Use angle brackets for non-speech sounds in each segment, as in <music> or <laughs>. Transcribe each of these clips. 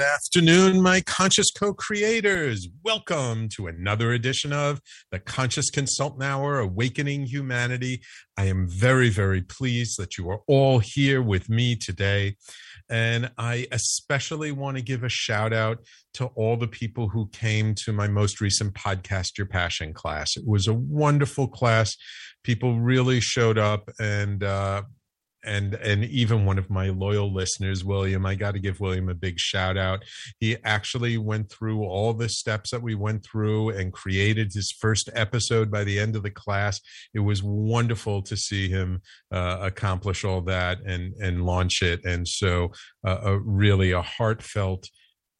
Afternoon, my conscious co creators. Welcome to another edition of the Conscious Consultant Hour Awakening Humanity. I am very, very pleased that you are all here with me today. And I especially want to give a shout out to all the people who came to my most recent podcast, Your Passion class. It was a wonderful class. People really showed up and, uh, and and even one of my loyal listeners william i got to give william a big shout out. He actually went through all the steps that we went through and created his first episode by the end of the class. It was wonderful to see him uh, accomplish all that and and launch it. And so uh, a, really a heartfelt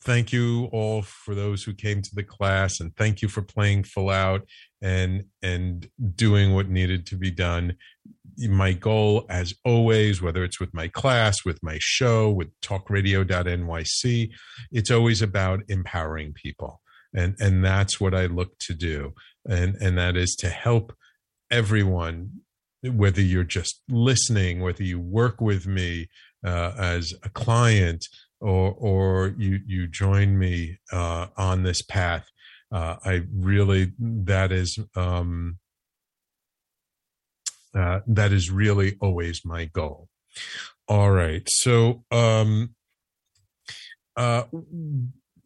thank you all for those who came to the class and thank you for playing full out and and doing what needed to be done. My goal as always whether it's with my class with my show with talkradio.nyc it's always about empowering people and and that's what i look to do and and that is to help everyone whether you're just listening whether you work with me uh, as a client or or you you join me uh, on this path uh, i really that is um uh, that is really always my goal. All right. So, um, uh,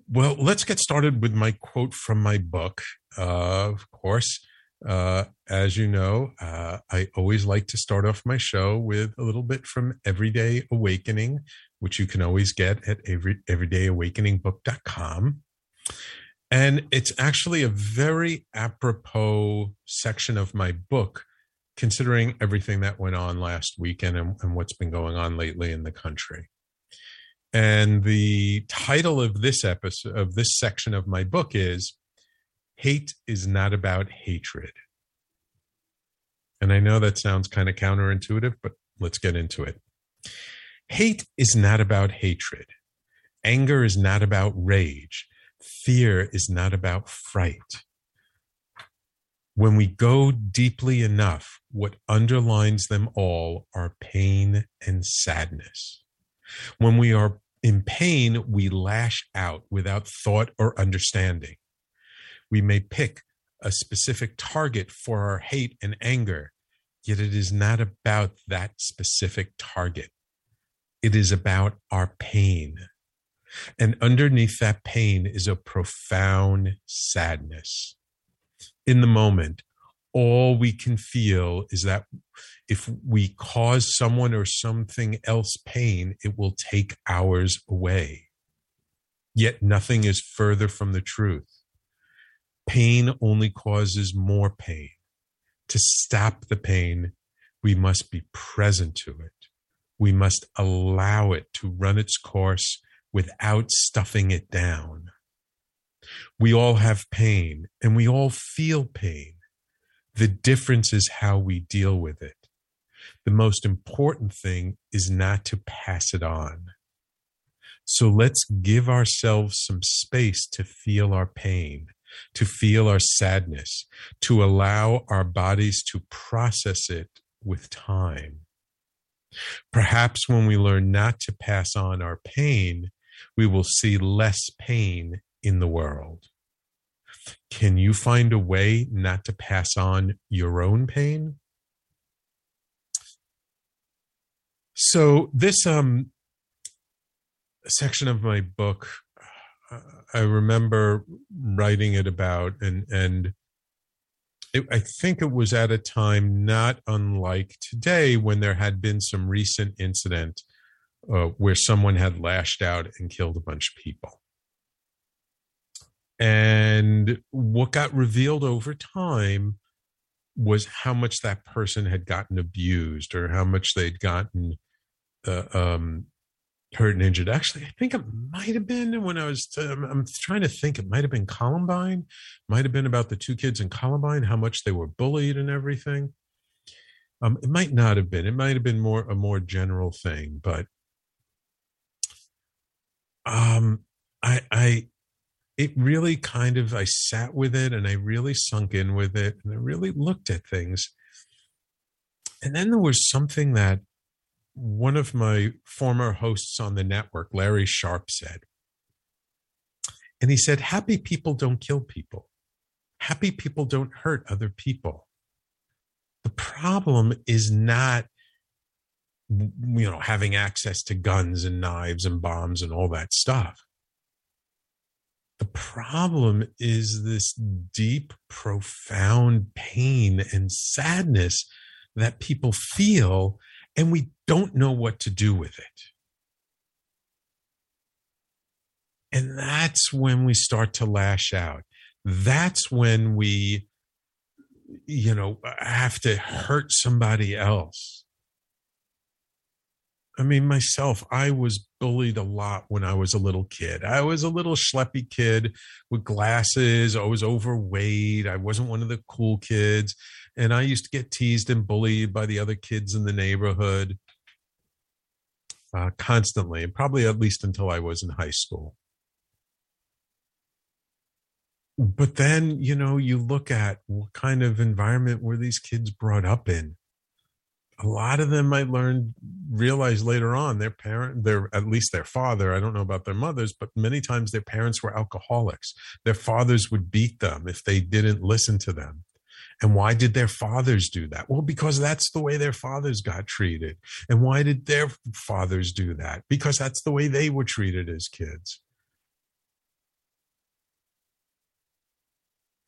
well, let's get started with my quote from my book. Uh, of course, uh, as you know, uh, I always like to start off my show with a little bit from Everyday Awakening, which you can always get at every, everydayawakeningbook.com. And it's actually a very apropos section of my book considering everything that went on last weekend and, and what's been going on lately in the country. And the title of this episode, of this section of my book is Hate is Not About Hatred. And I know that sounds kind of counterintuitive, but let's get into it. Hate is not about hatred. Anger is not about rage. Fear is not about fright when we go deeply enough, what underlines them all are pain and sadness. When we are in pain, we lash out without thought or understanding. We may pick a specific target for our hate and anger, yet it is not about that specific target. It is about our pain. And underneath that pain is a profound sadness in the moment, all we can feel is that if we cause someone or something else pain, it will take ours away. Yet nothing is further from the truth. Pain only causes more pain. To stop the pain, we must be present to it. We must allow it to run its course without stuffing it down. We all have pain and we all feel pain. The difference is how we deal with it. The most important thing is not to pass it on. So let's give ourselves some space to feel our pain, to feel our sadness, to allow our bodies to process it with time. Perhaps when we learn not to pass on our pain, we will see less pain in the world. Can you find a way not to pass on your own pain? So this um section of my book I remember writing it about and and it, I think it was at a time not unlike today when there had been some recent incident uh, where someone had lashed out and killed a bunch of people. And what got revealed over time was how much that person had gotten abused or how much they'd gotten uh, um, hurt and injured. Actually, I think it might have been when I was, um, I'm trying to think, it might have been Columbine, might have been about the two kids in Columbine, how much they were bullied and everything. Um, it might not have been. It might have been more a more general thing, but um, I, I, it really kind of, I sat with it and I really sunk in with it and I really looked at things. And then there was something that one of my former hosts on the network, Larry Sharp, said. And he said, Happy people don't kill people, happy people don't hurt other people. The problem is not you know having access to guns and knives and bombs and all that stuff the problem is this deep profound pain and sadness that people feel and we don't know what to do with it. And that's when we start to lash out. That's when we, you know, have to hurt somebody else. I mean, myself, I was bullied a lot when I was a little kid. I was a little schleppy kid with glasses. I was overweight. I wasn't one of the cool kids. And I used to get teased and bullied by the other kids in the neighborhood uh, constantly, and probably at least until I was in high school. But then, you know, you look at what kind of environment were these kids brought up in a lot of them might learn realize later on their parent their at least their father I don't know about their mothers but many times their parents were alcoholics. Their fathers would beat them if they didn't listen to them. And why did their fathers do that? Well because that's the way their fathers got treated. And why did their fathers do that? Because that's the way they were treated as kids.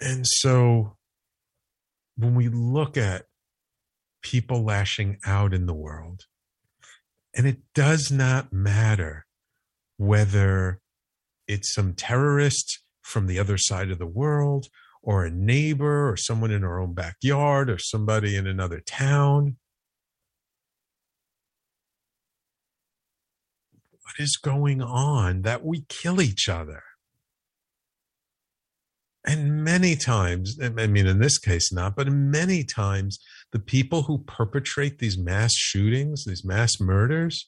And so when we look at people lashing out in the world. And it does not matter whether it's some terrorist from the other side of the world or a neighbor or someone in our own backyard or somebody in another town. What is going on that we kill each other? And many times, I mean, in this case, not, but many times, the people who perpetrate these mass shootings, these mass murders,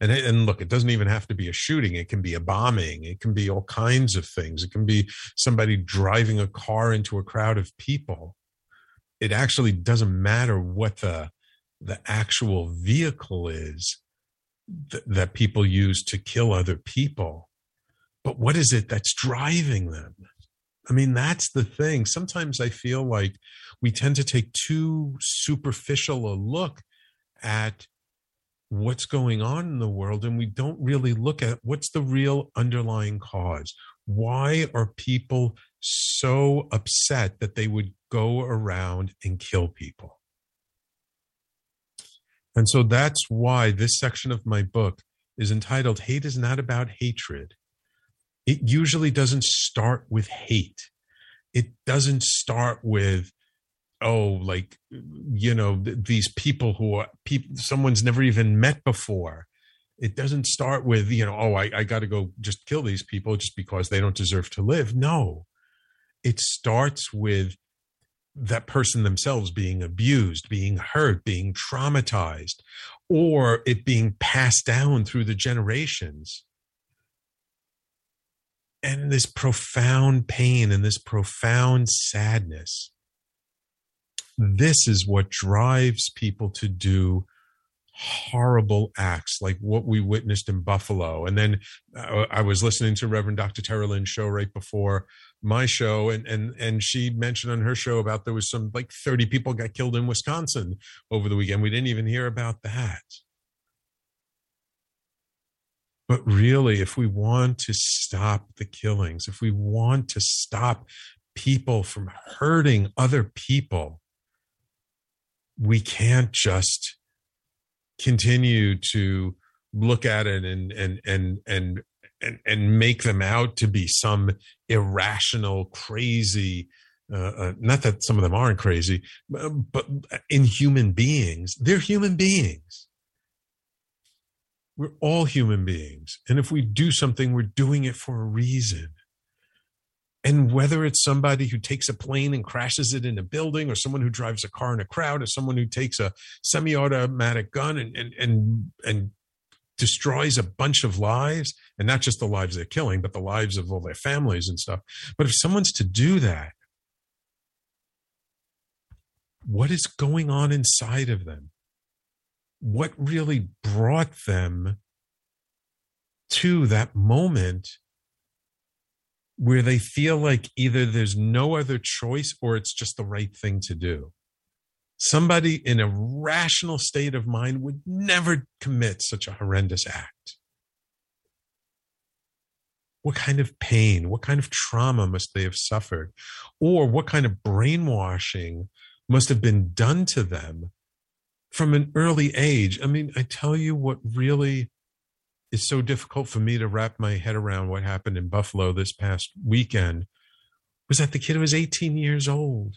and, and look, it doesn't even have to be a shooting. It can be a bombing. It can be all kinds of things. It can be somebody driving a car into a crowd of people. It actually doesn't matter what the the actual vehicle is th- that people use to kill other people. But what is it that's driving them? I mean, that's the thing. Sometimes I feel like we tend to take too superficial a look at what's going on in the world and we don't really look at what's the real underlying cause. Why are people so upset that they would go around and kill people? And so that's why this section of my book is entitled Hate is Not About Hatred it usually doesn't start with hate. It doesn't start with, oh, like, you know, th- these people who are people someone's never even met before. It doesn't start with, you know, oh, I, I got to go just kill these people just because they don't deserve to live. No, it starts with that person themselves being abused, being hurt, being traumatized, or it being passed down through the generations and this profound pain and this profound sadness. This is what drives people to do horrible acts like what we witnessed in Buffalo. And then uh, I was listening to Reverend Dr. Tara Lynn's show right before my show, and and and she mentioned on her show about there was some like 30 people got killed in Wisconsin over the weekend. We didn't even hear about that. But really, if we want to stop the killings, if we want to stop people from hurting other people, we can't just continue to look at it and and and and and, and make them out to be some irrational, crazy. Uh, uh, not that some of them aren't crazy, but in human beings, they're human beings. We're all human beings. And if we do something, we're doing it for a reason. And whether it's somebody who takes a plane and crashes it in a building, or someone who drives a car in a crowd, or someone who takes a semi-automatic gun and and and, and destroys a bunch of lives, and not just the lives they're killing, but the lives of all their families and stuff. But if someone's to do that, what is going on inside of them? What really brought them to that moment where they feel like either there's no other choice or it's just the right thing to do. Somebody in a rational state of mind would never commit such a horrendous act. What kind of pain, what kind of trauma must they have suffered? Or what kind of brainwashing must have been done to them from an early age? I mean, I tell you what really is so difficult for me to wrap my head around what happened in Buffalo this past weekend was that the kid was 18 years old.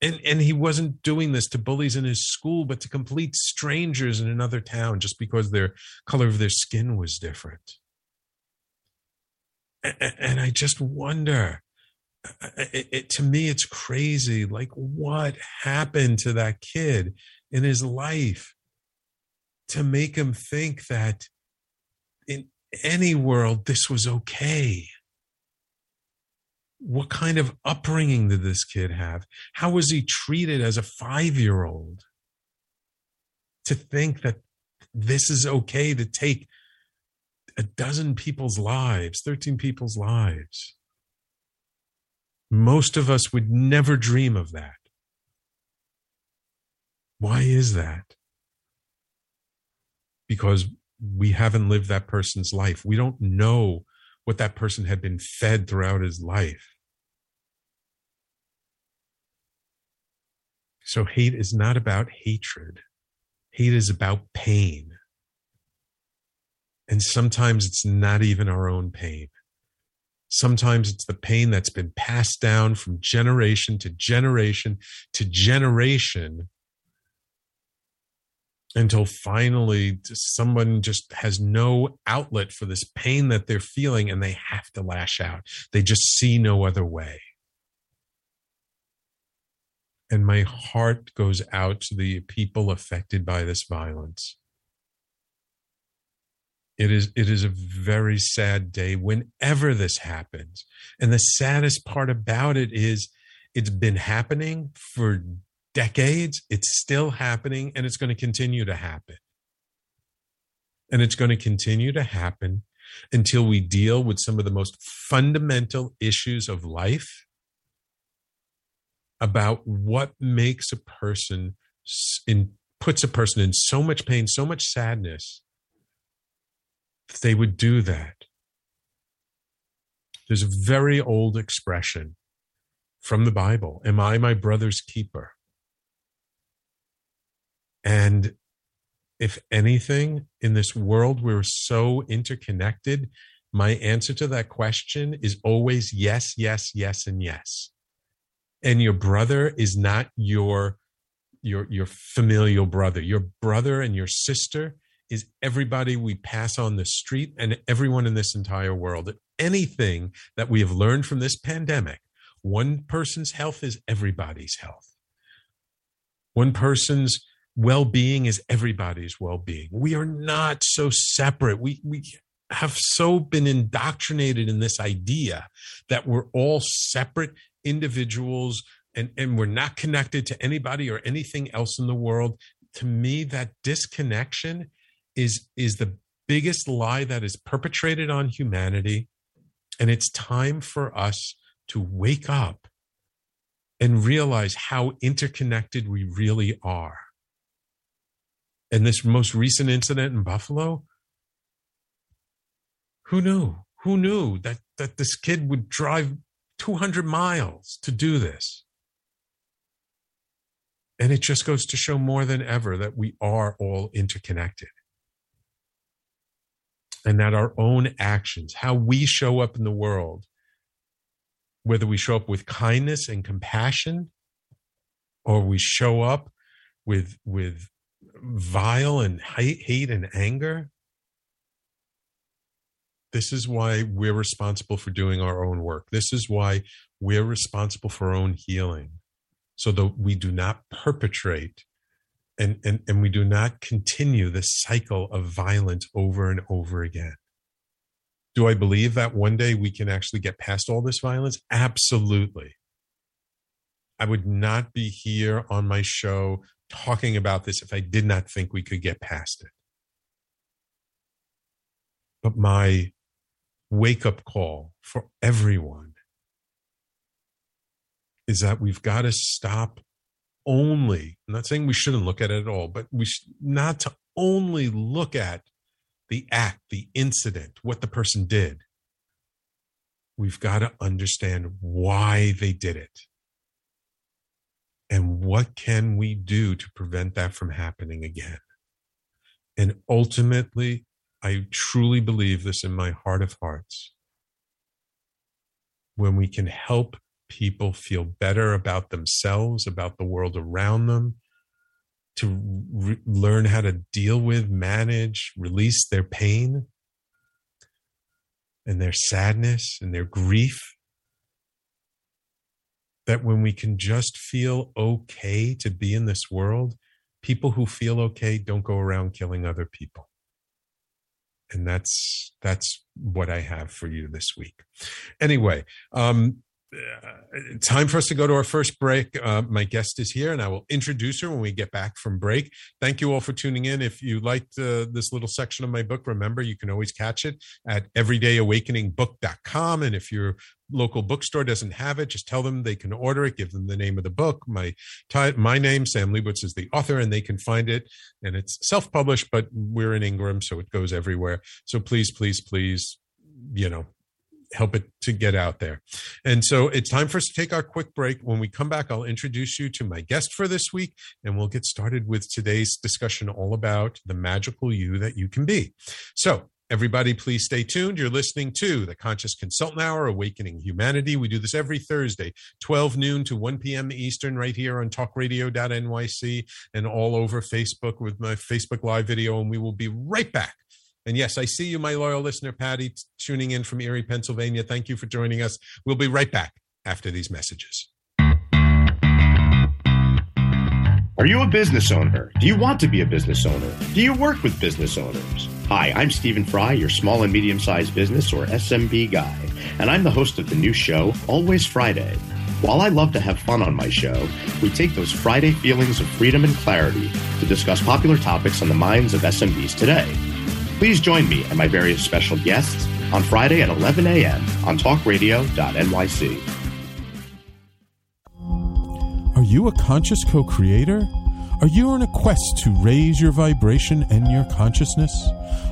And and he wasn't doing this to bullies in his school, but to complete strangers in another town just because their color of their skin was different. And, and I just wonder. It, it, to me, it's crazy. Like, what happened to that kid in his life? to make him think that in any world this was okay. What kind of upbringing did this kid have? How was he treated as a five year old? To think that this is okay to take a dozen people's lives, 13 people's lives. Most of us would never dream of that. Why is that? because we haven't lived that person's life. We don't know what that person had been fed throughout his life. So hate is not about hatred. Hate is about pain. And sometimes it's not even our own pain. Sometimes it's the pain that's been passed down from generation to generation to generation until finally someone just has no outlet for this pain that they're feeling and they have to lash out. They just see no other way. And my heart goes out to the people affected by this violence. It is, it is a very sad day whenever this happens. And the saddest part about it is it's been happening for decades. It's still happening and it's going to continue to happen. And it's going to continue to happen until we deal with some of the most fundamental issues of life about what makes a person in puts a person in so much pain, so much sadness, they would do that. There's a very old expression from the Bible Am I my brother's keeper? And if anything, in this world, we're so interconnected. My answer to that question is always yes, yes, yes, and yes. And your brother is not your your your familial brother. Your brother and your sister is everybody we pass on the street and everyone in this entire world. Anything that we have learned from this pandemic, one person's health is everybody's health. One person's well-being is everybody's well-being. We are not so separate. We we have so been indoctrinated in this idea that we're all separate individuals and, and we're not connected to anybody or anything else in the world. To me, that disconnection is is the biggest lie that is perpetrated on humanity. And it's time for us to wake up and realize how interconnected we really are and this most recent incident in Buffalo, who knew? Who knew that that this kid would drive 200 miles to do this. And it just goes to show more than ever that we are all interconnected. And that our own actions, how we show up in the world, whether we show up with kindness and compassion or we show up with with vile and hate, hate and anger this is why we're responsible for doing our own work. This is why we're responsible for our own healing so that we do not perpetrate and, and, and we do not continue the cycle of violence over and over again. Do I believe that one day we can actually get past all this violence? Absolutely. I would not be here on my show talking about this if I did not think we could get past it. But my wake up call for everyone is that we've got to stop only, I'm not saying we shouldn't look at it at all, but we not to only look at the act, the incident, what the person did. We've got to understand why they did it. And what can we do to prevent that from happening again? And ultimately, I truly believe this in my heart of hearts. When we can help people feel better about themselves, about the world around them, to re- learn how to deal with, manage, release their pain and their sadness and their grief. That when we can just feel okay to be in this world, people who feel okay don't go around killing other people. And that's that's what I have for you this week. Anyway, um, time for us to go to our first break. Uh, my guest is here, and I will introduce her when we get back from break. Thank you all for tuning in. If you liked uh, this little section of my book, remember you can always catch it at everydayawakeningbook.com. And if your local bookstore doesn't have it, just tell them they can order it. Give them the name of the book. My my name, Sam Liebowitz, is the author, and they can find it. And it's self published, but we're in Ingram, so it goes everywhere. So please, please, please, you know, help it to get out there. And so it's time for us to take our quick break. When we come back, I'll introduce you to my guest for this week, and we'll get started with today's discussion all about the magical you that you can be. So, Everybody, please stay tuned. You're listening to the Conscious Consultant Hour, Awakening Humanity. We do this every Thursday, 12 noon to 1 p.m. Eastern, right here on talkradio.nyc and all over Facebook with my Facebook Live video. And we will be right back and yes, I see you, my loyal listener, Patty, tuning in from Erie, Pennsylvania. Thank you for joining us. We'll be right back after these messages. Are you a business owner? Do you want to be a business owner? Do you work with business owners? Hi, I'm Stephen Fry, your small and medium sized business or SMB guy, and I'm the host of the new show, Always Friday. While I love to have fun on my show, we take those Friday feelings of freedom and clarity to discuss popular topics on the minds of SMBs today. Please join me and my various special guests on Friday at 11 a.m. on talkradio.nyc. Are you a conscious co creator? Are you on a quest to raise your vibration and your consciousness?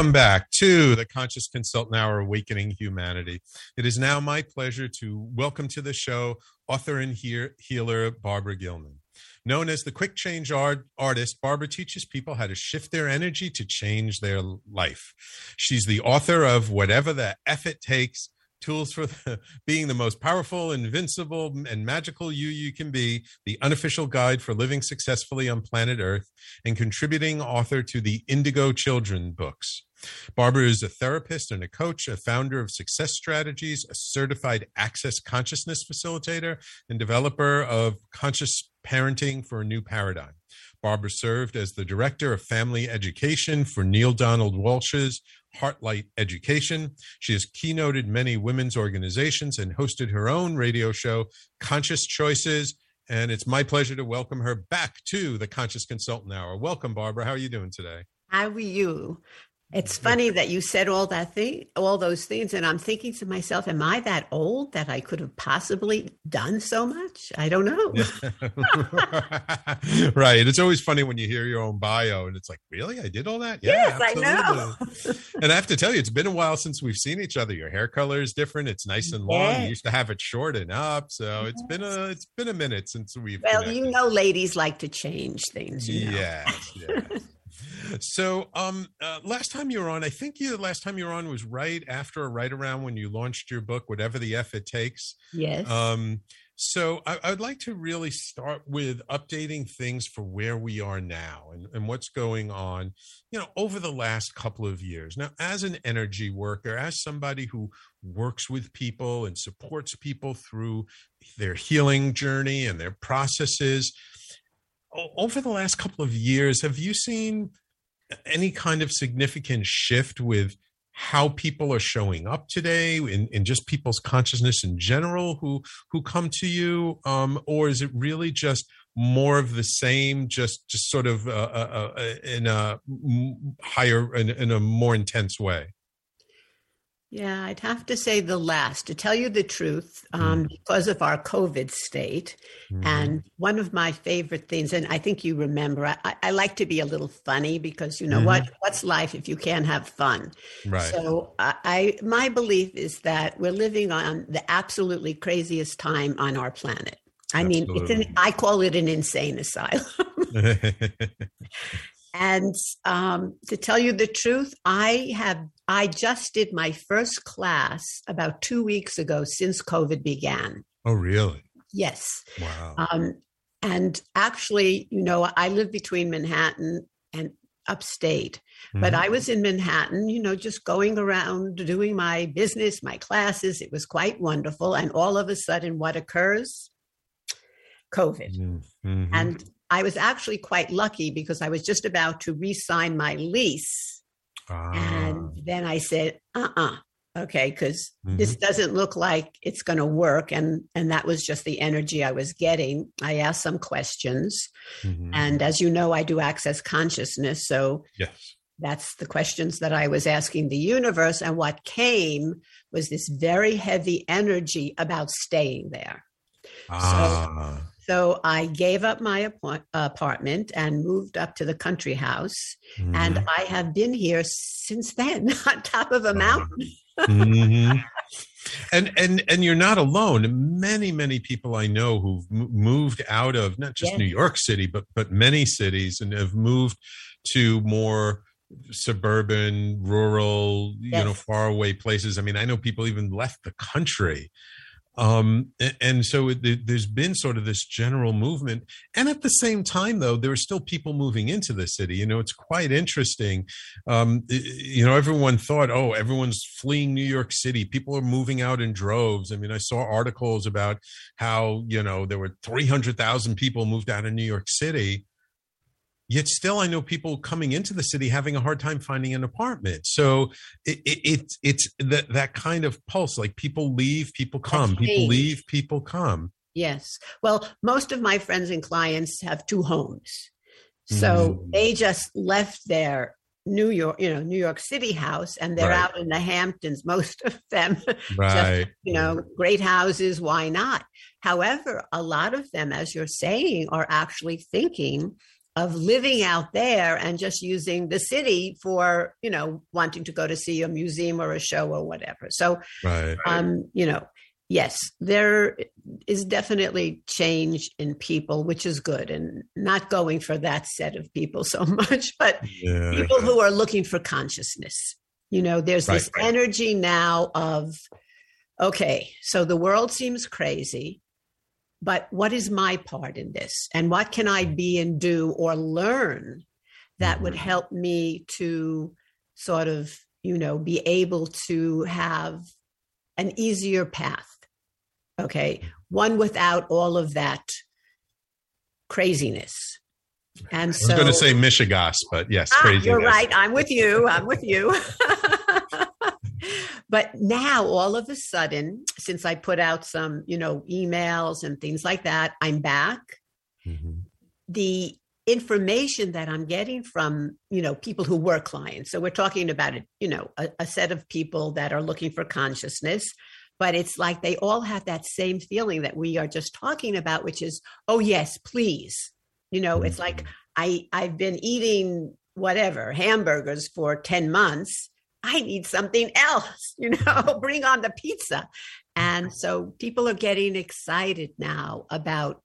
Welcome back to the Conscious Consultant Hour Awakening Humanity. It is now my pleasure to welcome to the show author and healer Barbara Gilman. Known as the quick change art, artist, Barbara teaches people how to shift their energy to change their life. She's the author of Whatever the F It Takes tools for <laughs> the, being the most powerful, invincible, and magical you you can be, the unofficial guide for living successfully on planet Earth, and contributing author to the Indigo Children books. Barbara is a therapist and a coach, a founder of Success Strategies, a certified access consciousness facilitator, and developer of conscious parenting for a new paradigm. Barbara served as the director of family education for Neale Donald Walsch's Heartlight Education. She has keynoted many women's organizations and hosted her own radio show, Conscious Choices. And it's my pleasure to welcome her back to the Conscious Consultant Hour. Welcome, Barbara. How are you doing today? How are you? It's funny that you said all that thing, all those things, and I'm thinking to myself, "Am I that old that I could have possibly done so much?" I don't know. <laughs> <laughs> right. It's always funny when you hear your own bio, and it's like, "Really, I did all that?" Yeah, yes, absolutely. I know. <laughs> and I have to tell you, it's been a while since we've seen each other. Your hair color is different; it's nice and long. Yes. You used to have it short and up, so yes. it's been a it's been a minute since we've. Well, connected. you know, ladies like to change things. You know? Yes. yes. So, um, uh, last time you were on, I think you last time you were on was right after or right around when you launched your book, whatever the F it takes. Yes. Um, so I, I, would like to really start with updating things for where we are now and, and what's going on, you know, over the last couple of years. Now, as an energy worker, as somebody who works with people and supports people through their healing journey and their processes, over the last couple of years, have you seen any kind of significant shift with how people are showing up today in, in just people's consciousness in general who who come to you? Um, or is it really just more of the same just just sort of uh, uh, uh in a higher in, in a more intense way yeah, I'd have to say the last, to tell you the truth, um, mm. because of our COVID state. Mm. And one of my favorite things, and I think you remember, I, I like to be a little funny because you know mm-hmm. what? What's life if you can't have fun? Right. So I, I, my belief is that we're living on the absolutely craziest time on our planet. I Absolutely. mean, it's an, I call it an insane asylum. <laughs> And um, to tell you the truth, I have I just did my first class about two weeks ago since COVID began. Oh, really? Yes. Wow. Um, and actually, you know, I live between Manhattan and upstate, mm-hmm. but I was in Manhattan, you know, just going around doing my business, my classes. It was quite wonderful. And all of a sudden, what occurs? COVID. Mm-hmm. And I was actually quite lucky because I was just about to re sign my lease. Ah. And then I said, uh uh-uh. uh okay because mm-hmm. this doesn't look like it's going to work and and that was just the energy i was getting i asked some questions mm-hmm. and as you know i do access consciousness so yes that's the questions that i was asking the universe and what came was this very heavy energy about staying there ah. so so I gave up my apartment and moved up to the country house. Mm-hmm. And I have been here since then <laughs> on top of a mountain. mm-hmm. <laughs> And and and you're not alone. Many many people I know who've moved out of not just yes. New York City, but but many cities, and have moved to more suburban, rural, yes. you know, far away places. I mean, I know people even left the country um, and so it, there's been sort of this general movement. And at the same time, though, there are still people moving into the city. You know, it's quite interesting. Um, you know, everyone thought, oh, everyone's fleeing New York City. People are moving out in droves. I mean, I saw articles about how, you know, there were 300,000 people moved out of New York City yet still i know people coming into the city having a hard time finding an apartment so it, it, it it's that that kind of pulse like people leave people come people leave people come yes well most of my friends and clients have two homes so mm. they just left their New York, you know, New York City house, and they're right. out in the Hamptons, <laughs> most of them. Right. Just, you know, great houses, why not? However, a lot of them, as you're saying, are actually thinking of living out there and just using the city for you know wanting to go to see a museum or a show or whatever so right. um you know yes there is definitely change in people which is good and not going for that set of people so <laughs> much but Yeah. people who are looking for consciousness you know there's Right, this right. energy now of okay so the world seems crazy but what is my part in this and what can i be and do or learn that would Mhm. help me to sort of you know be able to have an easier path okay one without all of that craziness and so I was going to say mishegas, but yes, Ah, crazy. You're right. I'm with you. I'm with you. <laughs> <laughs> but now, all of a sudden, since I put out some, you know, emails and things like that, I'm back. Mhm. The information that I'm getting from, you know, people who were clients. So we're talking about it, you know, a, a set of people that are looking for consciousness. But it's like they all have that same feeling that we are just talking about, which is, oh yes, please. You know, it's like I I've been eating whatever hamburgers for 10 months i need something else <laughs> you know bring on the pizza and so people are getting excited now about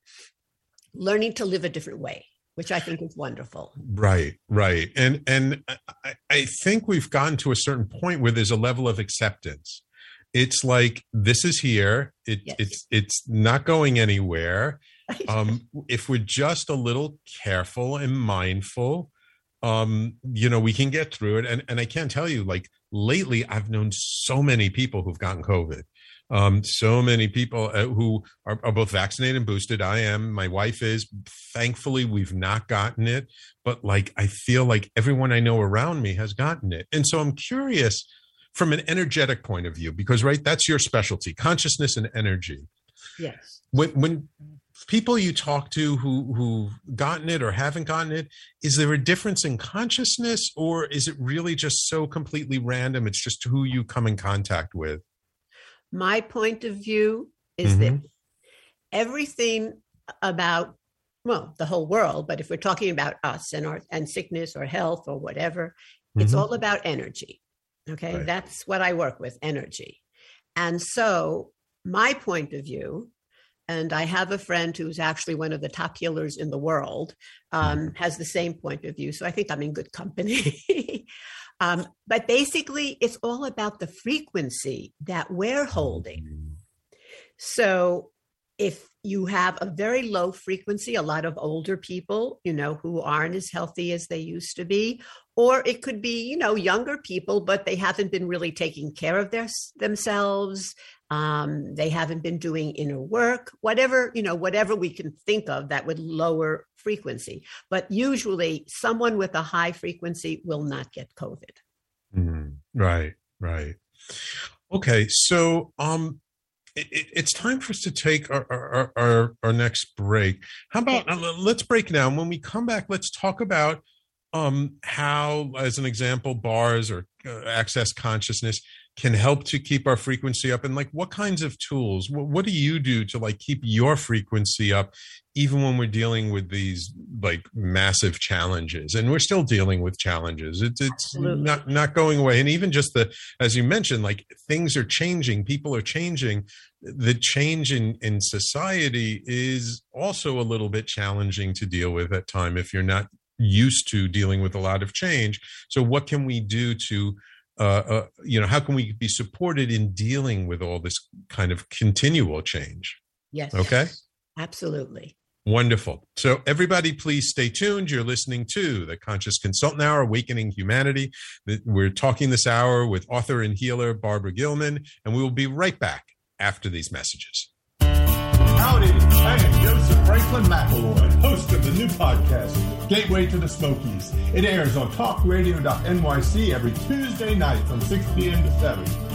learning to live a different way which i think is wonderful Right, right, and and I, I think we've gotten to a certain point where there's a level of acceptance. It's like this is here. It, Yes. It's it's not going anywhere. <laughs> Um, if we're just a little careful and mindful, um, you know, we can get through it. And and I can't tell you, like lately, I've known so many people who've gotten COVID. Um, so many people uh, who are, are both vaccinated and boosted. I am. My wife is. Thankfully, we've not gotten it, but like I feel like everyone I know around me has gotten it, and so I'm curious from an energetic point of view because right, that's your specialty, consciousness and energy yes when when people you talk to who who've gotten it or haven't gotten it is there a difference in consciousness or is it really just so completely random it's just who you come in contact with? My point of view is that everything about well the whole world but if we're talking about us and our and sickness or health or whatever it's Mhm. all about energy okay? Right. that's what i work with energy. And so my point of view and i have a friend who's actually one of the top healers in the world um, has the same point of view. So i think i'm in good company. <laughs> Um, but basically it's all about the frequency that we're holding. So if you have a very low frequency, a lot of older people, you know, who aren't as healthy as they used to be, or it could be, you know, younger people, but they haven't been really taking care of their themselves. Um, they haven't been doing inner work, whatever, you know, whatever we can think of that would lower frequency. But usually someone with a high frequency will not get COVID. Mhm. right right okay so um it, it- it's time for us to take our, our, our, our next break. How about uh, let's break now. When we come back, let's talk about um, how, as an example, bars or uh, access consciousness can help to keep our frequency up, and like what kinds of tools. What, what do you do to like keep your frequency up, even when we're dealing with these like massive challenges? And we're still dealing with challenges. It's it's Absolutely. not not going away. And even just the as you mentioned, like things are changing, people are changing. The change in in society is also a little bit challenging to deal with at time if you're not used to dealing with a lot of change. So what can we do to uh, uh, you know, how can we be supported in dealing with all this kind of continual change? Yes. Okay. Absolutely. Wonderful. So, everybody, please stay tuned. You're listening to the Conscious Consultant Hour, Awakening Humanity. We're talking this hour with author and healer Barbara Gilman, and we will be right back after these messages. Howdy, I am Joseph Franklin McElroy, host of the new podcast, Gateway to the Smokies. It airs on talkradio.nyc every Tuesday night from 6 p.m. to 7.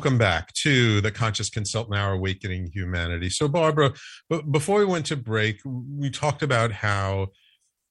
Welcome back to the Conscious Consultant Hour Awakening Humanity. So, Barbara, before we went to break, we talked about how,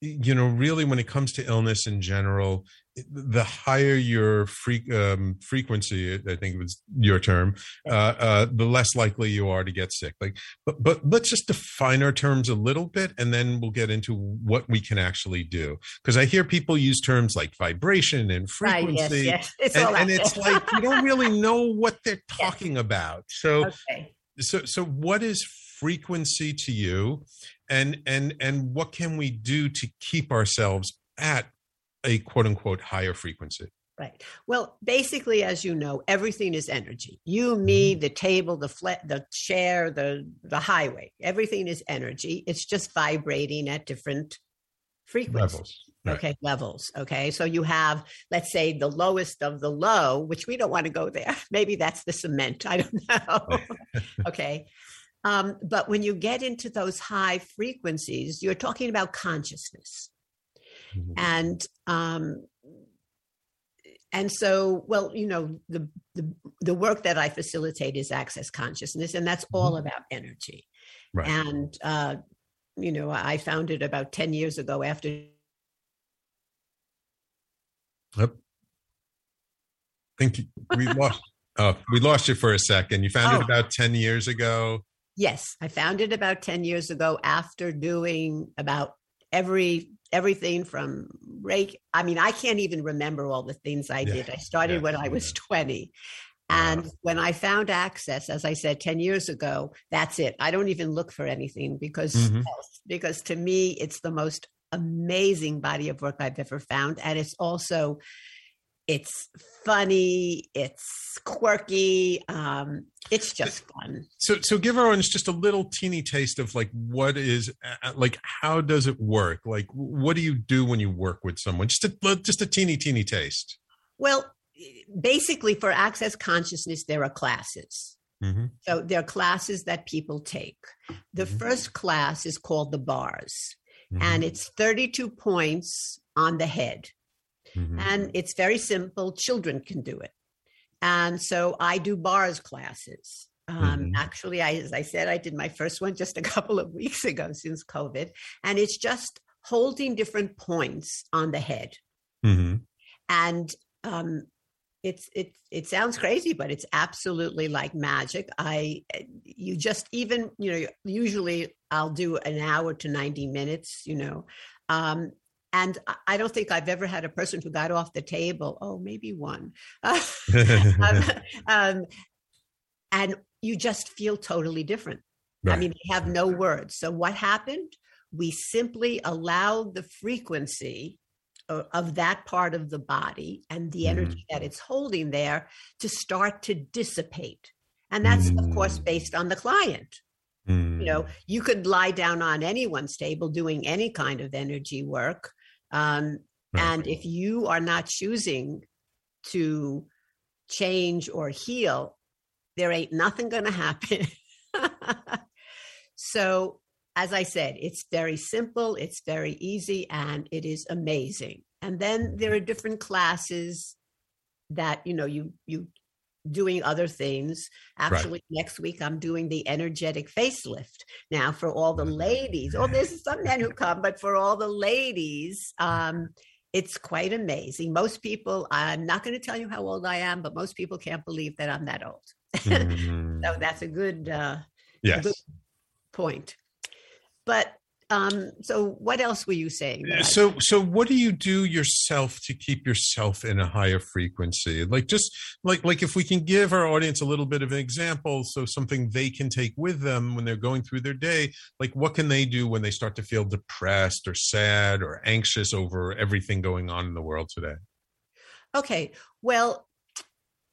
you know, really when it comes to illness in general, the higher your free, um, frequency, I think it was your term, uh, uh, the less likely you are to get sick. Like, but but let's just define our terms a little bit, and then we'll get into what we can actually do. Because I hear people use terms like vibration and frequency, right, yes, yes. <laughs> It's and, and it's like you don't really <laughs> know what they're talking yes. about. So, okay. so so what is frequency to you, and and and what can we do to keep ourselves at a quote unquote higher frequency. Right. Well, basically, as you know, everything is energy. You, me, mm-hmm. the table, the flat, the chair, the the highway. Everything is energy. It's just vibrating at different frequencies. Levels. Right. Okay, levels. Okay, so you have, let's say, the lowest of the low, which we don't want to go there. <laughs> Maybe that's the cement. I don't know. <laughs> okay, um, but when you get into those high frequencies, you're talking about consciousness. Mm-hmm. And um, and so well you know the, the, the work that i facilitate is access consciousness and that's all mm-hmm. about energy right. and uh you know i found it about 10 years ago after yep think we lost oh we lost you for a second you found oh. it about 10 years ago yes i found it about 10 years ago after doing about every everything from Reiki. I mean, I can't even remember all the things I yeah. did. I started yeah. when I was 20. And wow. when I found access, as I said 10 years ago, that's it. I don't even look for anything because mm-hmm. because to me it's the most amazing body of work I've ever found. And it's also it's funny it's quirky um it's just fun. so so give our audience just a little teeny taste of like what is uh, like how does it work? Like what do you do when you work with someone? Just a just a teeny teeny taste. Well basically for access consciousness there are classes. Mm-hmm. so there are classes that people take. The mm-hmm. first class is called the bars mm-hmm. and it's 32 points on the head Mm-hmm. And it's very simple. Children can do it. And so I do bars classes. Um, mm-hmm. Actually, I, as I said, I did my first one just a <laughs> couple of weeks ago since COVID. And it's just holding different points on the head. Mm-hmm. And um, it's it it sounds crazy but it's absolutely like magic i you just even you know usually i'll do an hour to 90 minutes you know um, and I don't think I've ever had a person who got off the table. Oh, maybe one. <laughs> um, <laughs> um, and you just feel totally different. Right. I mean, they have no words. So what happened? We simply allowed the frequency of, of that part of the body and the energy mm. that it's holding there to start to dissipate. And that's, mm. of course, mm. based on the client. Mm. You know, you could lie down on anyone's table doing any kind of energy work um, right. And if you are not choosing to change or heal, there ain't nothing going to happen. <laughs> so, as I said, it's very simple, it's very easy, and it is amazing. And then there are different classes that you know you you doing other things. Actually, right. next week I'm doing the energetic facelift. Now, for all the ladies, oh, there's some men who come, but for all the ladies, um, it's quite amazing. Most people, I'm not going to tell you how old I am, but most people can't believe that I'm that old. <laughs> Mm-hmm. so that's a good, uh, yes. A good point. But um, so what else were you saying? So, so what do you do yourself to keep yourself in a higher frequency? Like just like, like if we can give our audience a little bit of an example, so something they can take with them when they're going through their day, like what can they do when they start to feel depressed or sad or anxious over everything going on in the world today? Okay. Well,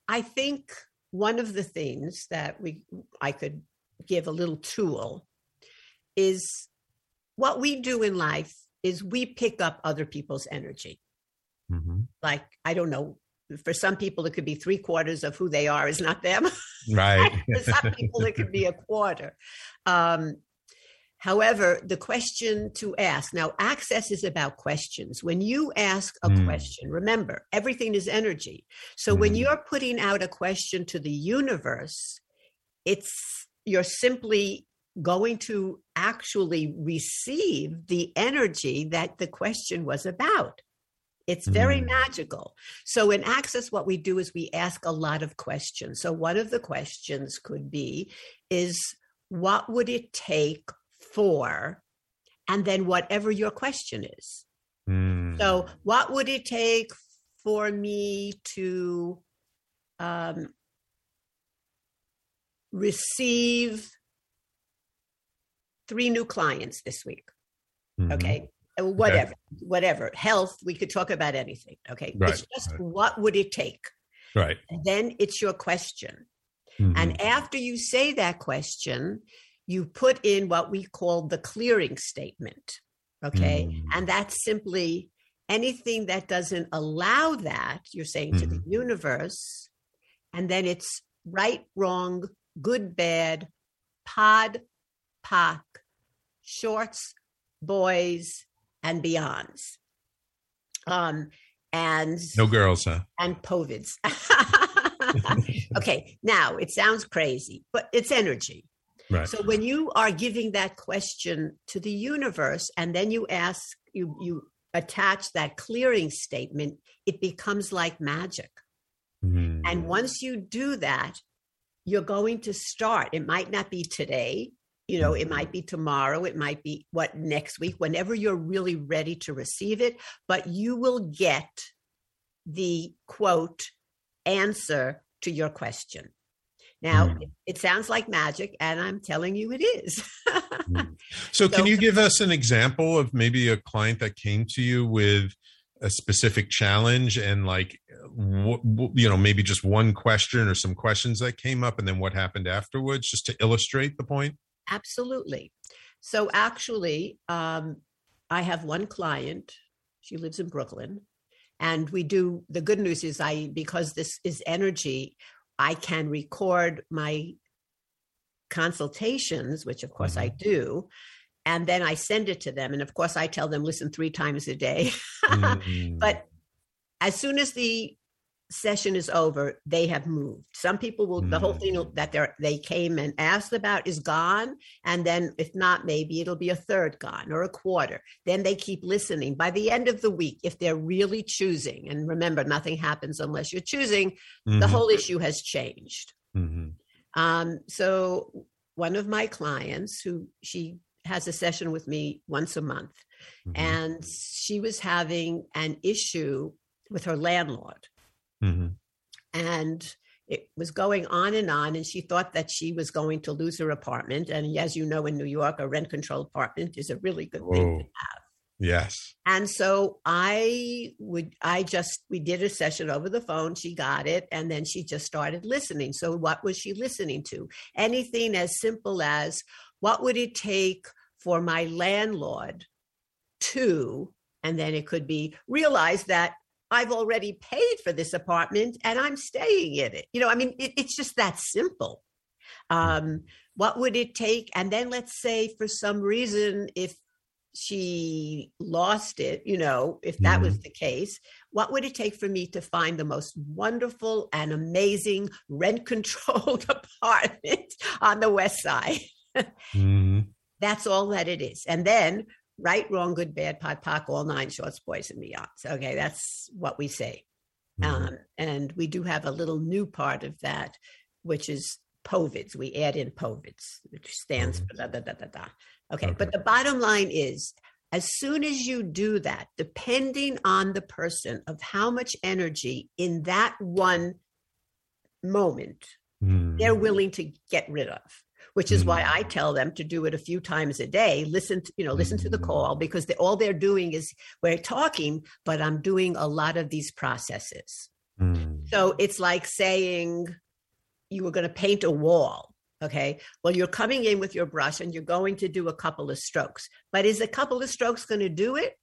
I think one of the things that we, I could give a little tool is what we do in life is we pick up other people's energy. Mm-hmm. Like, I don't know, for some people, it could be three quarters of who they are is not them. <laughs> Right. for some people, it could be a quarter. Um, however, the question to ask now, access is about questions. When you ask a mm. question, remember, everything is energy. So mm. when you're putting out a question to the universe, it's you're simply going to actually receive the energy that the question was about. It's very mm. magical. So, in Access, what we do is we ask a lot of questions. So, one of the questions could be, is what would it take for, and then whatever your question is. Mm. So, what would it take for me to um, receive three new clients this week. Mm-hmm. Okay. Whatever, okay. whatever. Health, we could talk about anything. Okay. Right. It's just right. what would it take? Right. And then it's your question. Mm-hmm. And after you say that question, you put in what we call the clearing statement. Okay. Mm-hmm. And that's simply anything that doesn't allow that, you're saying to the mm-hmm. universe. And then it's right, wrong, good, bad, pod, POC, shorts, boys, and beyonds. Um, and no girls, huh? And POVIDs. <laughs> <laughs> okay, now it sounds crazy, but it's energy. Right. So when you are giving that question to the universe and then you ask, you you attach that clearing statement, it becomes like magic. Mm. And once you do that, you're going to start. It might not be today, you know it might be tomorrow it might be what next week whenever you're really ready to receive it but you will get the quote answer to your question now mm. it sounds like magic and i'm telling you it is mm. <laughs> so, so can you give us an example of maybe a client that came to you with a specific challenge and like you know maybe just one question or some questions that came up and then what happened afterwards just to illustrate the point Absolutely. So actually, um, I have one client. She lives in Brooklyn, and we do. The good news is, I because this is energy, I can record my consultations, which of course mm-hmm. I do, and then I send it to them. And of course, I tell them listen three times a day. mm-hmm. <laughs> But as soon as the session is over, they have moved. Some people will, mm. the whole thing mm. that they they came and asked about is gone. And then if not, maybe it'll be a third gone or a quarter. Then they keep listening. By the end of the week, if they're really choosing, and remember, nothing happens unless you're choosing, mm-hmm. the whole issue has changed. Mm-hmm. Um, so one of my clients who she has a session with me once a month, mm-hmm. and she was having an issue with her landlord Mm-hmm. And it was going on and on. And she thought that she was going to lose her apartment. And as you know, in New York, a rent control apartment is a really good Whoa. thing to have. Yes. And so I would, I just, we did a session over the phone. She got it. And then she just started listening. So what was she listening to? Anything as simple as what would it take for my landlord to, and then it could be realize that I've already paid for this apartment and I'm staying in it. You know, I mean, it, it's just that simple. Um, what would it take? And then let's say for some reason, if she lost it, you know, if that mm-hmm. was the case, what would it take for me to find the most wonderful and amazing rent controlled <laughs> apartment on the West Side? <laughs> mm-hmm. That's all that it is. And then right, wrong, good, bad, POD, POC, all nine shorts, boys, and beyonds. Okay, that's what we say. Mm-hmm. Um, and we do have a little new part of that, which is POVIDs. We add in POVIDs, which stands for da da da da da. Okay, okay, but the bottom line is as soon as you do that, depending on the person of how much energy in that one moment mm. they're willing to get rid of which is mm. why I tell them to do it a few times a day. Listen, to, you know, listen to the call mm. because they, all they're doing is we're talking, but I'm doing a lot of these processes. Mm. So it's like saying you were going to paint a wall. Okay. Well, you're coming in with your brush and you're going to do a couple of strokes, but is a couple of strokes going to do it?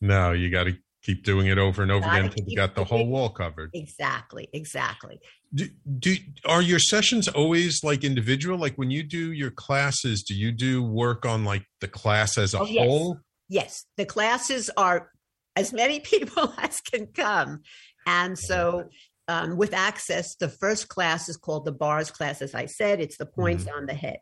No, you got to keep doing it over and over again until you got the whole wall covered. Exactly, exactly. Do, do are your sessions always like individual? Like when you do your classes, do you do work on like the class as a oh, yes. whole? Yes, the classes are as many <laughs> people as can come, and so. Um, with access, the first class is called the bars class. As I said, it's the points mm-hmm. on the head.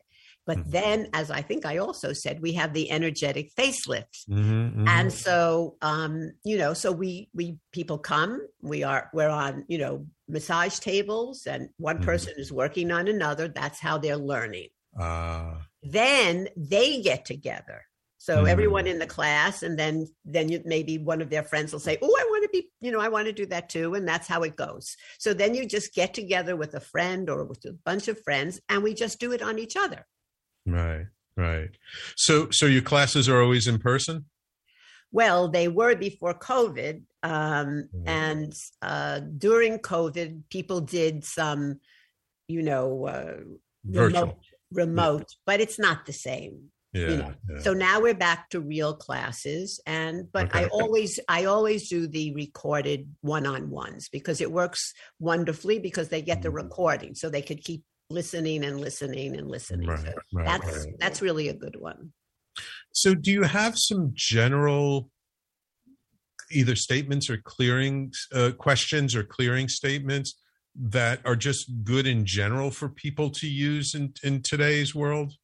But mm-hmm. then, as I think I also said, we have the energetic facelifts, mm-hmm, mm-hmm. and so um, you know, so we we people come. We are we're on you know massage tables, and one mm-hmm. person is working on another. That's how they're learning. Uh. Then they get together. So everyone mm. in the class, and then then you, maybe one of their friends will say, "Oh, I want to be, you know, I want to do that too," and that's how it goes. So then you just get together with a friend or with a bunch of friends, and we just do it on each other. Right, right. So, so your classes are always in person? Well, they were before COVID, um, mm-hmm. and uh, during COVID, people did some, you know, uh, remote, remote, yeah. but it's not the same. Yeah, you know? yeah, So now we're back to real classes, and but okay. I always I always do the recorded one on ones because it works wonderfully because they get the mm-hmm. recording, so they could keep listening and listening and listening. Right, so right, that's right. that's really a good one. So do you have some general either statements or clearing uh, questions or clearing statements that are just good in general for people to use in, in today's world?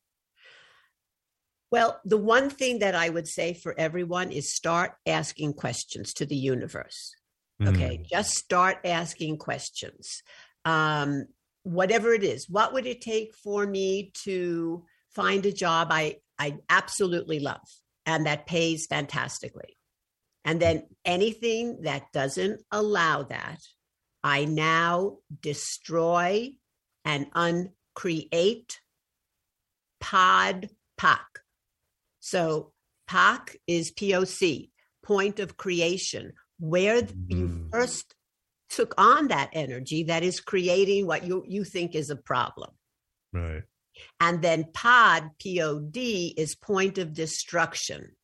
Well, the one thing that I would say for everyone is start asking questions to the universe. Okay, mm. just start asking questions. Um, whatever it is what would it take for me to find a job i i absolutely love and that pays fantastically? And then anything that doesn't allow that i now destroy and uncreate pod poc. So poc is poc point of creation. Where you mm. first took on that energy that is creating what you, you think is a problem. Right. And then pod, P O D, is point of destruction.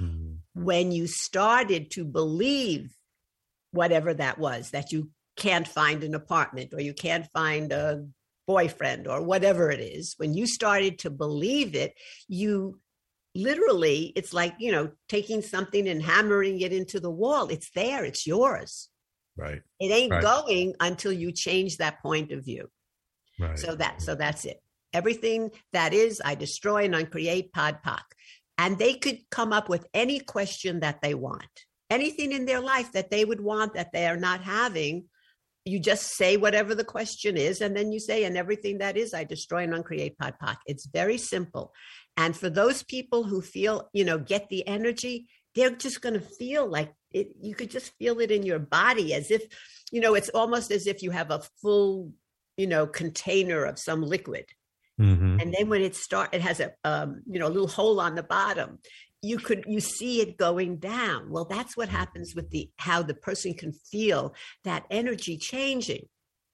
Mm-hmm. When you started to believe whatever that was, that you can't find an apartment or you can't find a boyfriend or whatever it is, when you started to believe it, you literally, it's like, you know, taking something and hammering it into the wall. It's there, it's yours. Right. It ain't right. going until you change that point of view. Right. So that so that's it. Everything that is, I destroy and uncreate pod poc. And they could come up with any question that they want. Anything in their life that they would want that they are not having. You just say whatever the question is, and then you say, and everything that is, I destroy and uncreate pod poc. It's very simple. And for those people who feel, you know, get the energy, they're just going to feel like it, you could just feel it in your body as if, you know, it's almost as if you have a full, you know, container of some liquid. Mm-hmm. And then when it start, it has a, um, you know, a little hole on the bottom. You could you see it going down. Well, that's what happens with the how the person can feel that energy changing.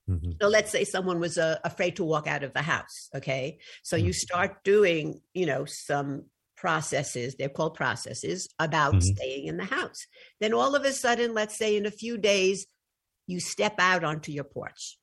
Mm-hmm. So let's say someone was uh, afraid to walk out of the house. Okay, so mm-hmm. you start doing, you know, some processes, they're called processes, about Mhm. staying in the house. Then all of a sudden, let's say in a few days, you step out onto your porch.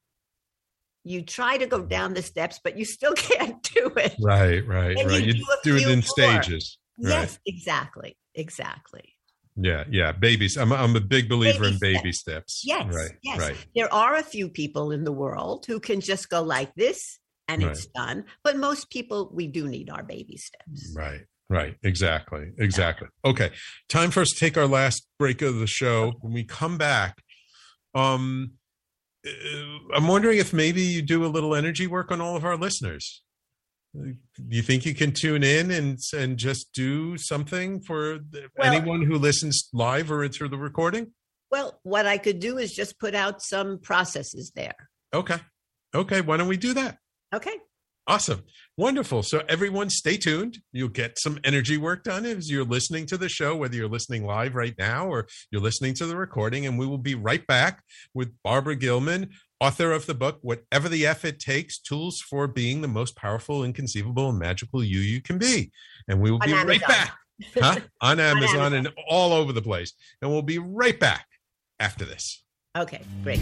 You try to go down the steps, but you still <laughs> can't do it. Right, right, And right. you You do do it in more. stages. Right. Yes, exactly. Exactly. Yeah, yeah. Babies. I'm I'm a big believer Baby in baby steps. Yes. Right. yes. Right. There are a few people in the world who can just go like this and it's done. But most people, we do need our baby steps. Right. Right. Exactly. Exactly. Okay. Time for us to take our last break of the show. When we come back, um, uh, I'm wondering if maybe you do a little energy work on all of our listeners. Do you think you can tune in and and just do something for the- Well- anyone who listens live or through the recording? Well, what I could do is just put out some processes there. Okay. Okay. Why don't we do that? Okay. Awesome. Wonderful. So, everyone, stay tuned. You'll get some energy work done as you're listening to the show, whether you're listening live right now or you're listening to the recording. And we will be right back with Barbara Gilman, author of the book, Whatever the F It Takes Tools for Being the Most Powerful, Inconceivable, and Magical You You Can Be. And we will On be right back huh? on <laughs> Amazon Amazon. and all over the place. And we'll be right back after this. Okay, great.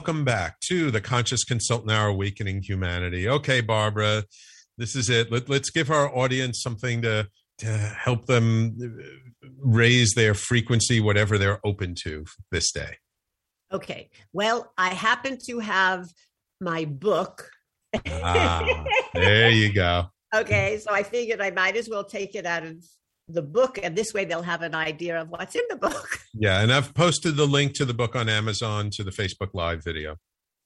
Welcome back to the Conscious Consultant Hour Awakening Humanity. Okay, Barbara, this is it. Let, let's give our audience something to, to help them raise their frequency, whatever they're open to this day. Okay. Well, I happen to have my book. Ah, there you go. <laughs> Okay, so I figured I might as well take it out of the book, and this way they'll have an idea of what's in the book. <laughs> Yeah, and I've posted the link to the book on Amazon to the Facebook Live video.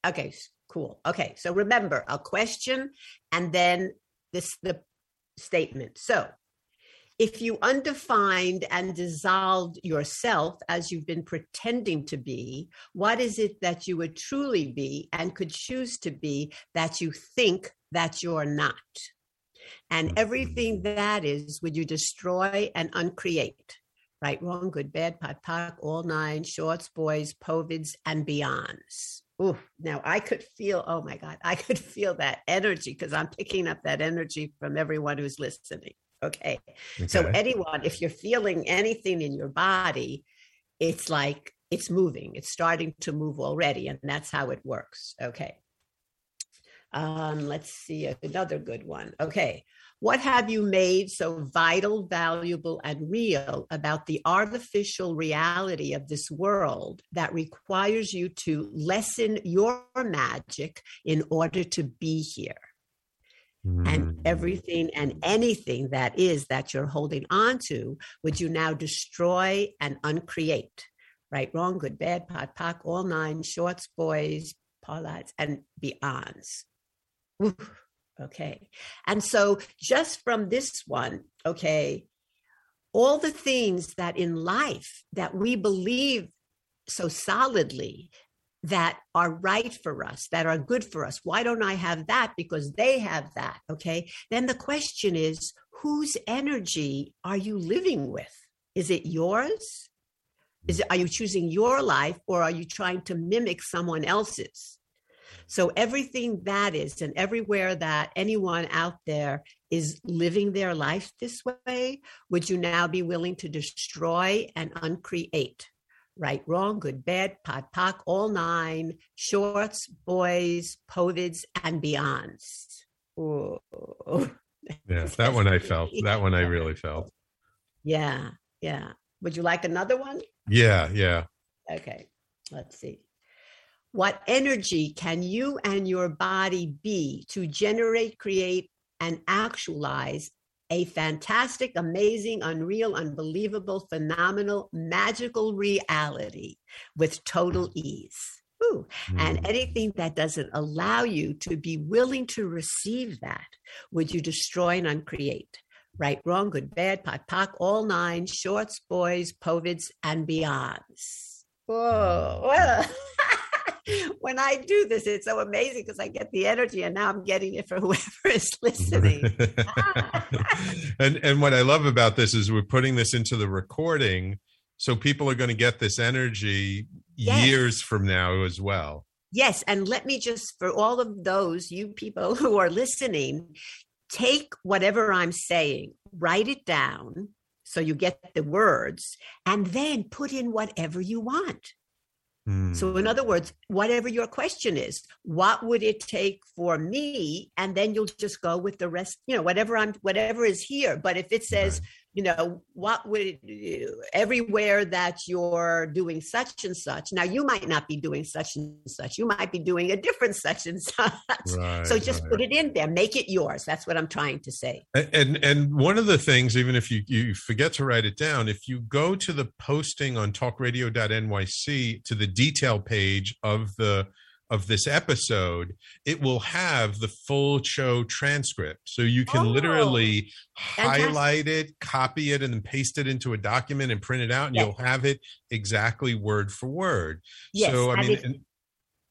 Okay, cool. Okay, so remember a question and then this the statement. So, if you undefined and dissolved yourself as you've been pretending to be, what is it that you would truly be and could choose to be that you think that you're not? And mm. everything that is, would you destroy and uncreate? Right, wrong, good, bad, pod, poc, all nine, shorts, boys, povids, and beyonds. Ooh, now I could feel, oh my God, I could <laughs> feel that energy because I'm picking up that energy from everyone who's listening. Okay. So, anyone, if you're feeling anything in your body, it's like it's moving, it's starting to move already. And that's how it works. Okay. Um, let's see another good one. Okay. What have you made so vital, valuable, and real about the artificial reality of this world that requires you to lessen your magic in order to be here? And everything and anything that is that you're holding on to, would you now destroy and uncreate? Right, wrong, good, bad, pod, poc, all nine, shorts, boys, parlats, and beyonds. Ooh, okay. And so just from this one, okay, all the things that in life that we believe so solidly that are right for us, that are good for us. Why don't I have that? Because they have that. Okay. Then the question is whose energy are you living with? Is it yours? Is it, are you choosing your life or are you trying to mimic someone else's? So everything that is and everywhere that anyone out there is living their life this way, would you now be willing to destroy and uncreate? right, wrong, good, bad, pod, poc, all nine, shorts, boys, povids, and beyonds. Ooh. Yeah, <laughs> that one I felt. That one I really felt. Yeah, yeah. Would you like another one? Yeah, yeah. Okay, let's see. What energy can you and your body be to generate, create, and actualize a fantastic, amazing, unreal, unbelievable, phenomenal, magical reality with total ease. Ooh. And Mm. anything that doesn't allow you to be willing to receive that, would you destroy and uncreate? Right, wrong, good, bad, pod, poc, all nine, shorts, boys, povids, and beyonds. Whoa. <laughs> <laughs> When I do this, it's so amazing because I get the energy and now I'm getting it for <laughs> whoever is listening. <laughs> and and what I love about this is we're putting this into the recording, so people are going to get this energy Yes. years from now as well. Yes, and let me just, for all of those you people who are listening, take whatever I'm saying, write it down so you get the words, and then put in whatever you want. So, in hmm. other words, whatever your question is, what would it take for me? And then you'll just go with the rest, you know, whatever I'm, whatever is here. But if it says, you know, what would everywhere that you're doing such and such, now you might not be doing such and such. You might be doing a different <laughs> such and such. Right, so just right. put it in there, make it yours. That's what I'm trying to say. And, and and one of the things, even if you you forget to write it down, if you go to the posting on talkradio.nyc to the detail page of the of this episode, it will have the full show transcript. So you can Oh, literally fantastic. highlight it, copy it, and then paste it into a document and print it out, and Yes. you'll have it exactly word for word. Yes, So I mean, if- and-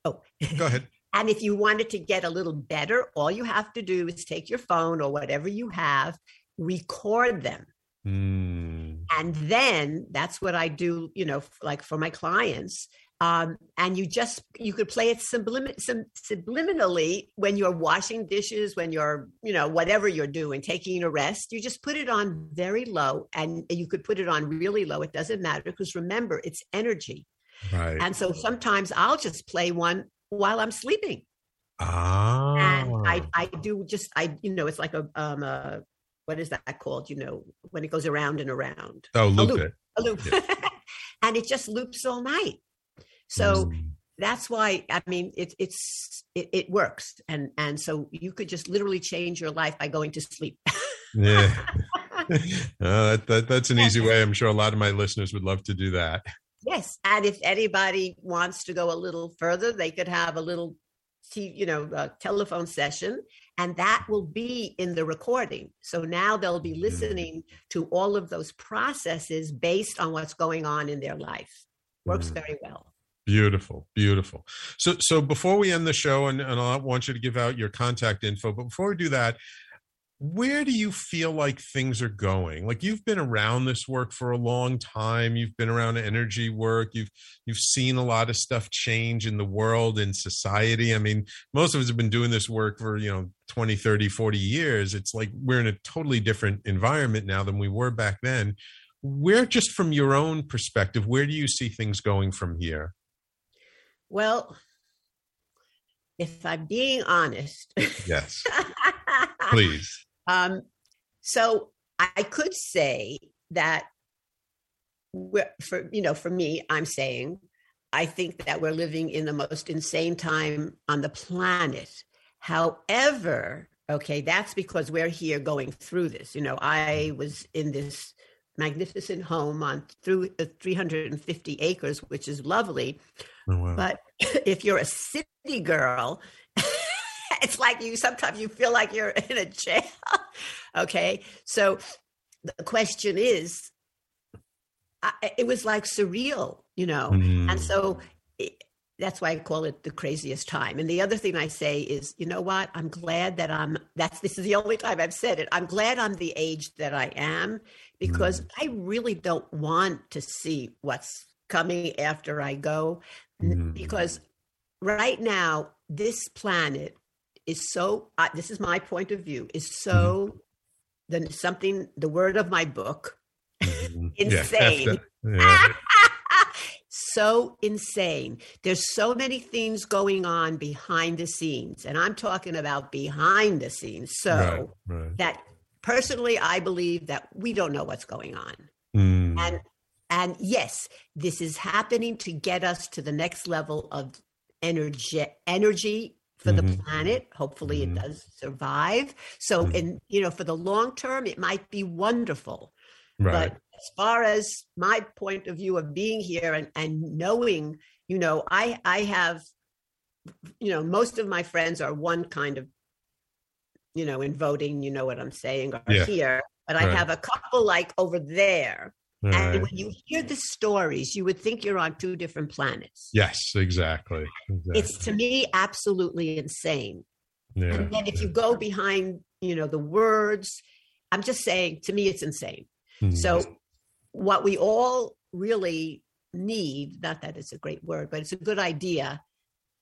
Oh, go ahead. <laughs> And if you wanted to get a little better, all you have to do is take your phone or whatever you have, record them. Mm, And then that's what I do, you know, like for my clients. Um, and you just you could play it sublim- sub- subliminally when you're washing dishes, when you're, you know, whatever you're doing, taking a rest. You just put it on very low, and you could put it on really low. It doesn't matter because remember, it's energy. right. And so sometimes I'll just play one while I'm sleeping. ah. and I, I do just I you know it's like a um a what is that called you know when it goes around and around oh, a loop, loop, it. a loop <laughs> and it just loops all night so Mm. that's why I mean it, it's it, it works and and so you could just literally change your life by going to sleep <laughs> Yeah. <laughs> <laughs> Uh, that, that, that's an easy way. I'm sure a lot of my listeners would love to do that. yes and if anybody wants to go a little further they could have a little t- you know a telephone session and that will be in the recording so now they'll be listening to all of those processes based on what's going on in their life works Mm. very well Beautiful, beautiful. So, so before we end the show, and, and I want you to give out your contact info, but before we do that, where do you feel like things are going? Like you've been around this work for a long time. You've been around energy work. You've you've seen a lot of stuff change in the world in society. I mean, most of us have been doing this work for, you know, 20, 30, 40 years. It's like we're in a totally different environment now than we were back then. Where just from your own perspective, where do you see things going from here? Well if i'm being honest Yes. <laughs> Please. Um, so I could say that we're, for you know, for me, I'm saying I think that we're living in the most insane time on the planet. However, Okay, that's because we're here going through this. You know, I was in this magnificent home on through uh, 350 acres, which is lovely. Oh, wow. But <laughs> if you're a city girl, <laughs> it's like you sometimes you feel like you're in a jail. <laughs> okay, so the question is, I, it was like surreal, you know, Mm. and so. It, that's why I call it the craziest time. And the other thing I say is, you know what? I'm glad that I'm that's this is the only time I've said it. I'm glad I'm the age that I am because I really don't want to see what's coming after I go Mm. because right now this planet is so uh, this is my point of view is so the something the word of my book <laughs> Mhm. Insane yeah. <laughs> so insane. There's so many things going on behind the scenes, and I'm talking about behind the scenes. So Right, right. that personally, I believe that we don't know what's going on, Mm. and and yes, this is happening to get us to the next level of energy energy for the Mhm. planet. Hopefully, Mhm. it does survive. So, Mhm. in you know, for the long term, it might be wonderful. Right. But as far as my point of view of being here and, and knowing, you know, I I have, you know, most of my friends are one kind of, you know, in voting, you know what I'm saying, are Yeah. here. But I have a couple like over there. Right. And when you hear the stories, you would think you're on two different planets. Yes, exactly. exactly. It's to me absolutely insane. yeah. And then if you go behind, you know, the words, I'm just saying, to me, it's insane. Mhm. So, what we all really need, not that it's a great word, but it's a good idea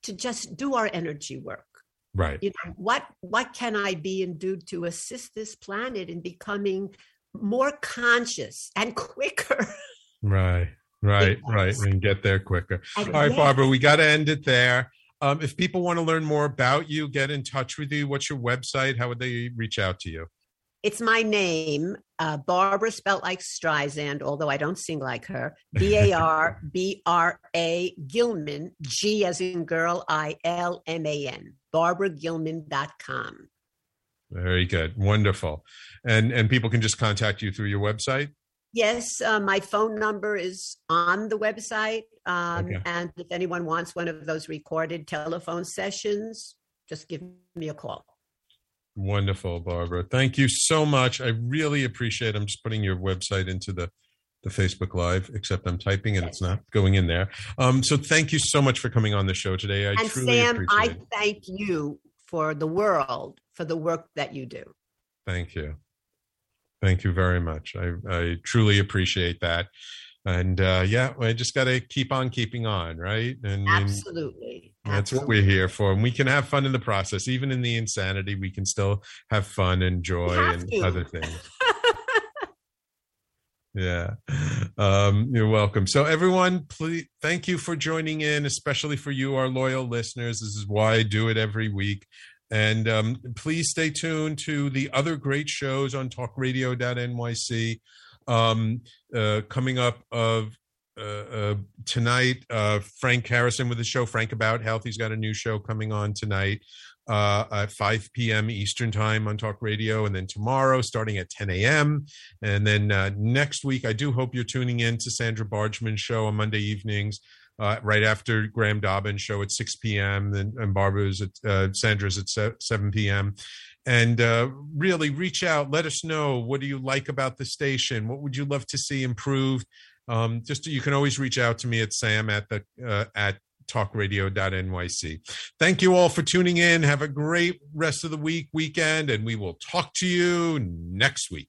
to just do our energy work. Right. You know, what what can I be and do to assist this planet in becoming more conscious and <laughs> quicker? Right, right, right, and get there quicker. And All right, yeah. Barbara, we got to end it there. Um, if people want to learn more about you, get in touch with you. What's your website? How would they reach out to you? It's my name, uh, Barbara, spelt like Streisand, although I don't sing like her. <laughs> B A R B R A Gilman, G as in girl, I L M A N. BarbaraGilman.com. Very good, wonderful, and and people can just contact you through your website. Yes, uh, my phone number is on the website. Um, Okay. And if anyone wants one of those recorded telephone sessions, just give me a call. Wonderful, Barbara. Thank you so much. I really appreciate. It. I'm just putting your website into the the Facebook Live, except I'm typing and it's not going in there. Um, so thank you so much for coming on the show today. I and truly Sam, appreciate I it. thank you for the world for the work that you do. Thank you. Thank you very much. I, I truly appreciate that. And uh, yeah, I just got to keep on keeping on, right? And, and Absolutely. that's what we're here for. And we can have fun in the process. Even in the insanity, we can still have fun and joy and to. other things. <laughs> Yeah. Um, you're welcome. So, everyone, please thank you for joining in, especially for you, our loyal listeners. This is why I do it every week. And um, please stay tuned to the other great shows on talkradio.nyc. Um, uh, coming up of uh, uh, tonight, uh, Frank Harrison with the show Frank About Health. He's got a new show coming on tonight uh, at 5 p.m. Eastern Time on Talk Radio. And then tomorrow, starting at 10 a.m. And then uh, next week, I do hope you're tuning in to Sandra Bargeman's show on Monday evenings. Uh, right after Graham Dobbins show at 6 p.m. and, and Barbara's at uh, Sandra's at 7 p.m. And uh, really reach out, let us know what do you like about the station, what would you love to see improved. Um, just you can always reach out to me at Sam at the uh, at talkradio.nyc. Thank you all for tuning in. Have a great rest of the week, weekend, and we will talk to you next week.